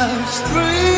Street. three.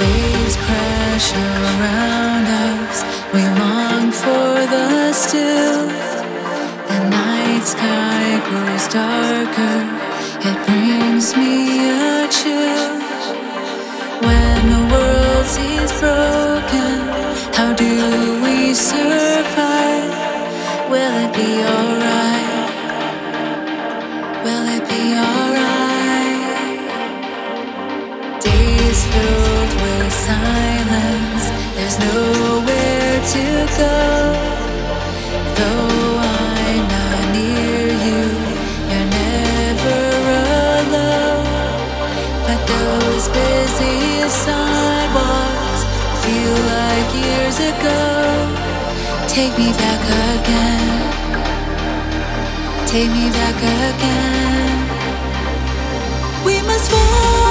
waves crash around us. We long for the still. The night sky grows darker. It brings me up. me back again. Take me back again. We must fall.